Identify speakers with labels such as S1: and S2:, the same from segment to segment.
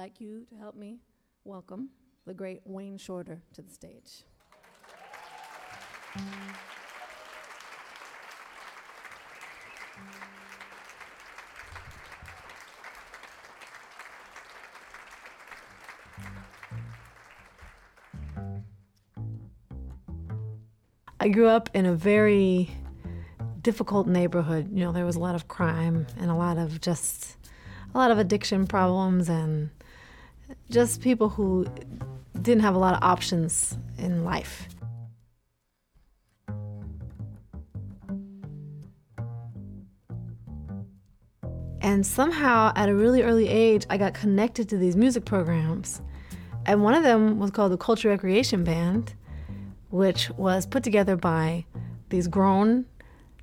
S1: like you to help me welcome the great Wayne Shorter to the stage. I grew up in a very difficult neighborhood. You know, there was a lot of crime and a lot of just a lot of addiction problems and just people who didn't have a lot of options in life. And somehow, at a really early age, I got connected to these music programs. And one of them was called the Culture Recreation Band, which was put together by these grown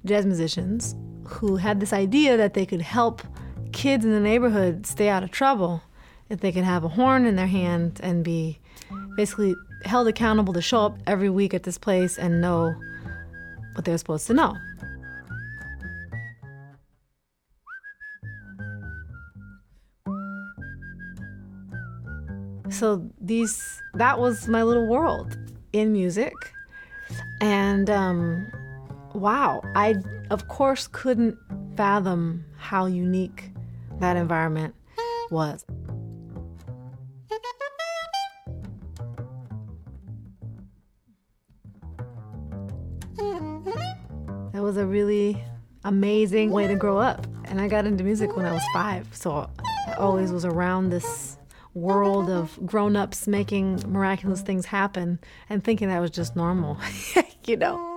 S1: jazz musicians who had this idea that they could help kids in the neighborhood stay out of trouble if they could have a horn in their hand and be basically held accountable to show up every week at this place and know what they're supposed to know. So these that was my little world in music. And um, wow, I of course couldn't fathom how unique that environment was. A really amazing way to grow up. And I got into music when I was five, so I always was around this world of grown ups making miraculous things happen and thinking that was just normal, you know?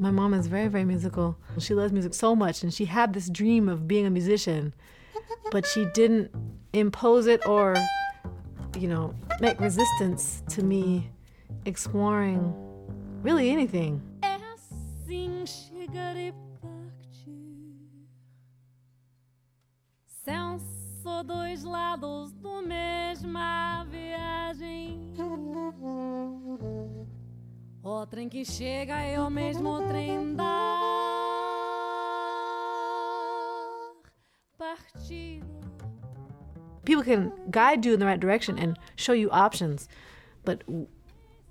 S1: My mom is very, very musical. She loves music so much, and she had this dream of being a musician, but she didn't impose it or, you know, make resistance to me exploring really anything.
S2: Dois lados do mesma viagem. O trem que chega é o mesmo trem dar partida.
S1: People can guide you in the right direction and show you options, but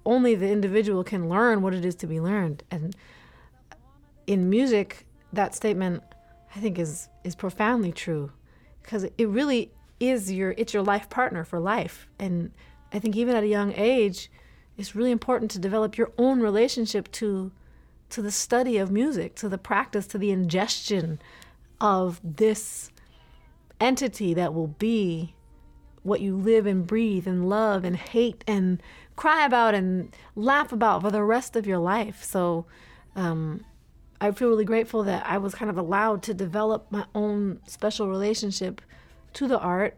S1: only the individual can learn what it is to be learned. And in music, that statement I think is is profoundly true because it really is your it's your life partner for life. And I think even at a young age, it's really important to develop your own relationship to to the study of music, to the practice, to the ingestion of this entity that will be what you live and breathe and love and hate and cry about and laugh about for the rest of your life. So um, I feel really grateful that I was kind of allowed to develop my own special relationship to the art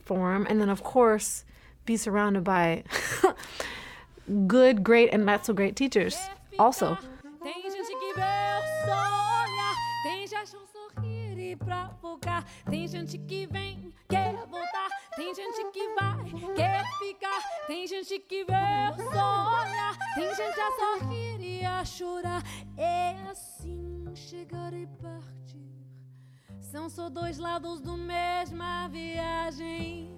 S1: form. And then, of course, be surrounded by good, great, and not so great teachers also.
S2: São só dois lados do mesma viagem.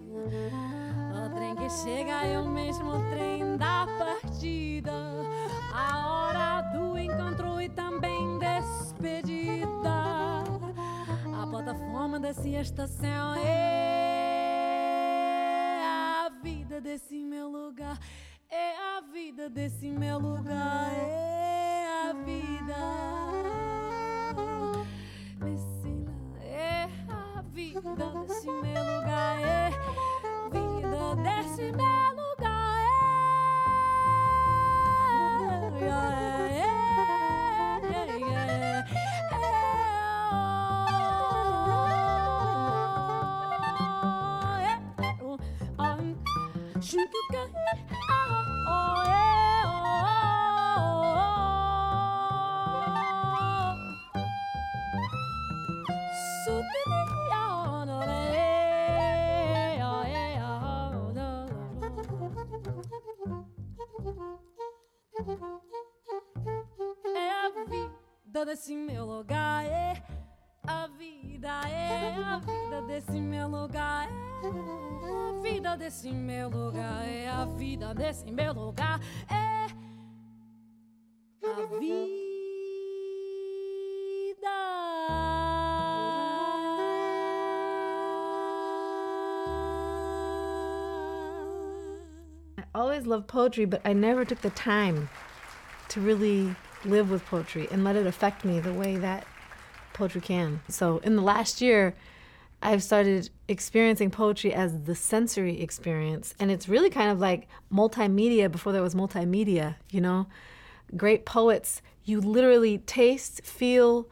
S2: O trem que chega é o mesmo trem da partida. A hora do encontro e também despedida. A plataforma dessa estação é a vida desse meu lugar. É a vida desse meu lugar. É a vida desse meu lugar, é a vida, é a vida desse meu lugar, é a vida desse meu lugar, é a vida desse meu lugar, é
S1: always loved poetry, but I never took the time to really live with poetry and let it affect me the way that poetry can. So in the last year, I've started experiencing poetry as the sensory experience. And it's really kind of like multimedia before there was multimedia, you know? Great poets, you literally taste, feel,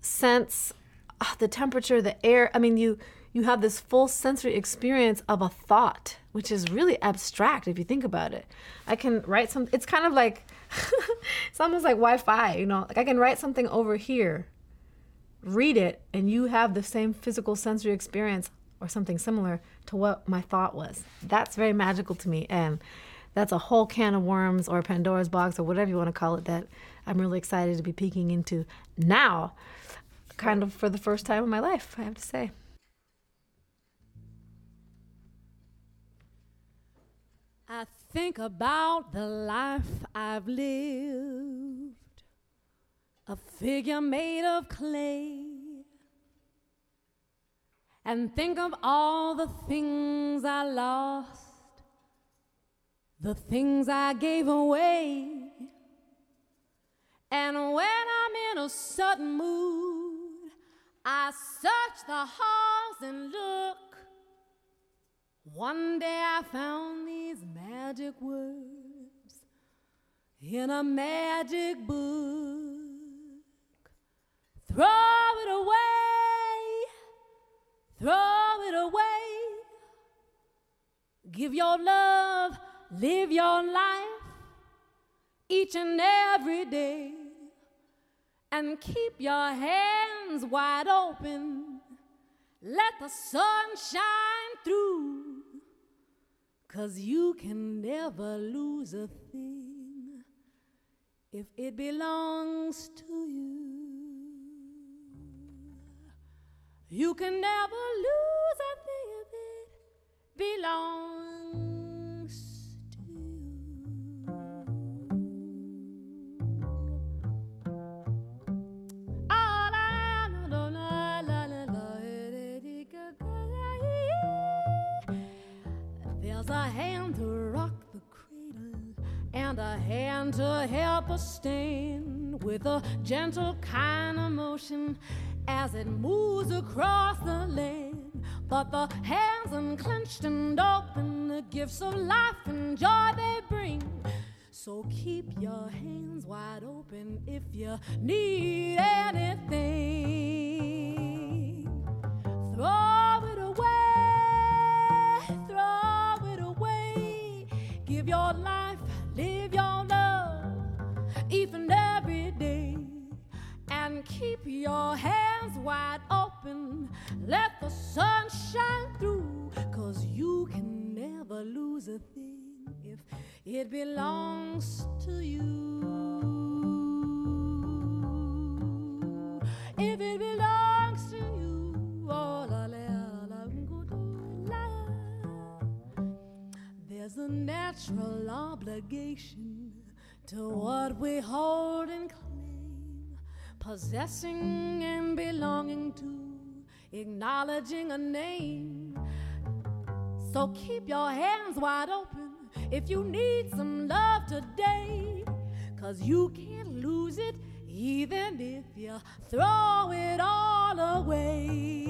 S1: sense ah, the temperature, the air. I mean, you you have this full sensory experience of a thought, which is really abstract if you think about it. I can write some it's kind of like it's almost like Wi-Fi, you know? Like I can write something over here read it and you have the same physical sensory experience or something similar to what my thought was. That's very magical to me. And that's a whole can of worms or Pandora's box or whatever you want to call it that I'm really excited to be peeking into now, kind of for the first time in my life, I have to say.
S2: I think about the life I've lived a figure made of clay. And think of all the things I lost, the things I gave away. And when I'm in a certain mood, I search the halls and look. One day I found these magic words in a magic book. Throw it away, throw it away. Give your love, live your life each and every day. And keep your hands wide open. Let the sun shine. Cause you can never lose a thing if it belongs to you. You can never lose a thing if it belongs A hand to rock the cradle and a hand to help us stand with a gentle kind of motion as it moves across the land. But the hands unclenched and open, the gifts of life and joy they bring. So keep your hands wide open if you need anything. Natural obligation to what we hold and claim, possessing and belonging to, acknowledging a name. So keep your hands wide open if you need some love today. Cause you can't lose it even if you throw it all away.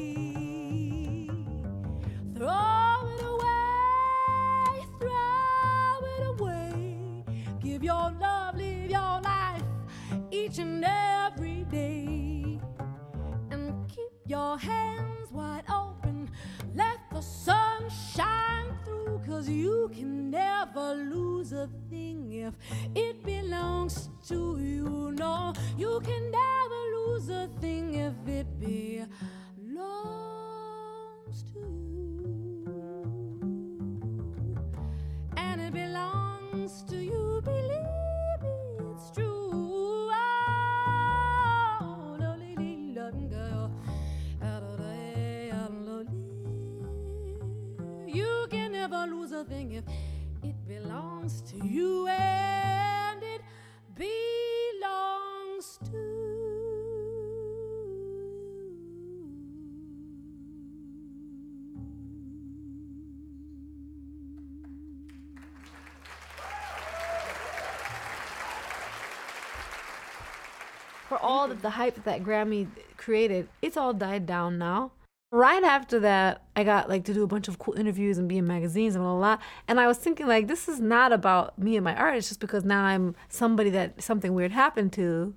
S1: All of the hype that Grammy created, it's all died down now. Right after that, I got like to do a bunch of cool interviews and be in magazines and blah, blah, blah. And I was thinking like, this is not about me and my art. It's just because now I'm somebody that something weird happened to.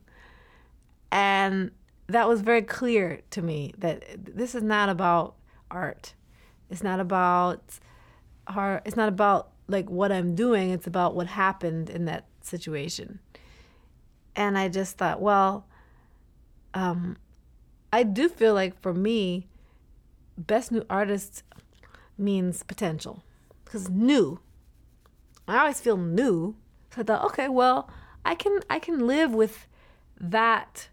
S1: And that was very clear to me that this is not about art. It's not about art. It's not about like what I'm doing. It's about what happened in that situation and I just thought, well, um, I do feel like for me, best new artist means potential because new. I always feel new, so I thought, okay, well, I can I can live with that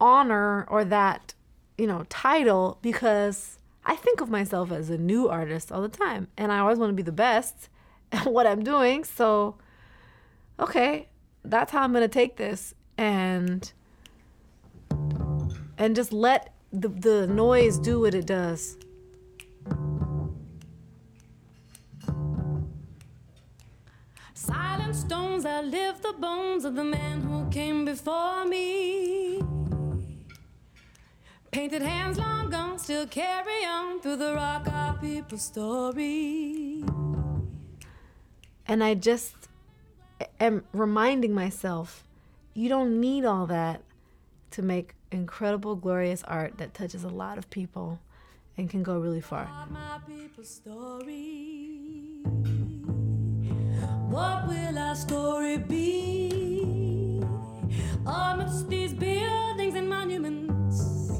S1: honor or that you know title because I think of myself as a new artist all the time, and I always want to be the best at what I'm doing. So, okay, that's how I'm gonna take this and and just let the the noise do what it does.
S2: Silent stones that lift the bones of the man who came before me. Painted hands long gone still carry on through the rock our people's story.
S1: And I just am reminding myself you don't need all that to make incredible, glorious art that touches a lot of people and can go really far.
S2: What will our story be? Amidst these buildings and monuments,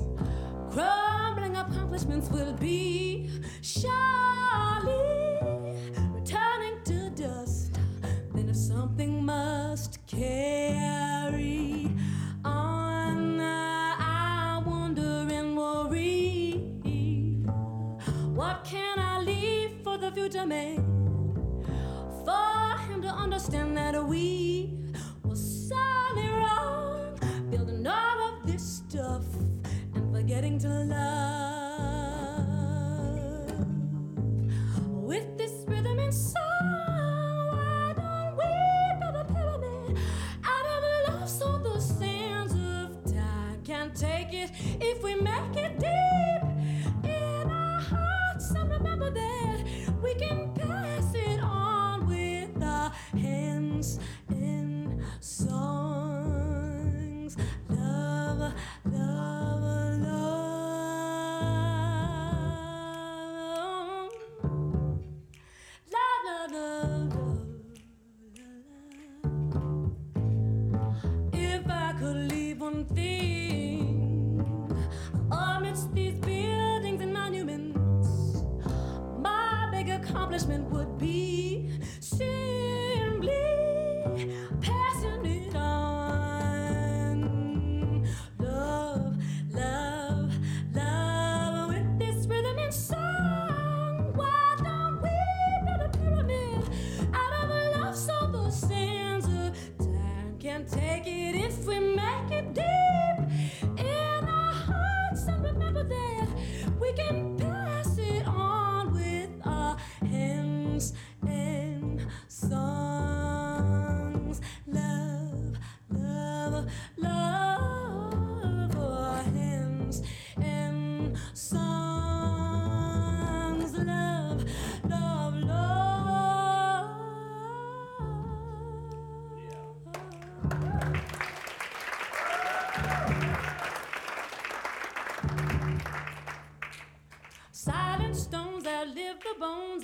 S2: crumbling accomplishments will be surely for him to understand that we were sorely wrong, building all of this stuff and forgetting to love.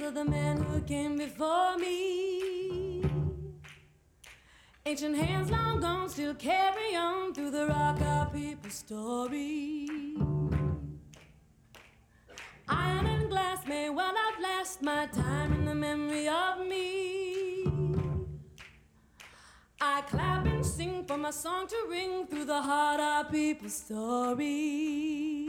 S2: Of the man who came before me. Ancient hands long gone still carry on through the rock our people's story. Iron and glass may well outlast my time in the memory of me. I clap and sing for my song to ring through the heart our people's story.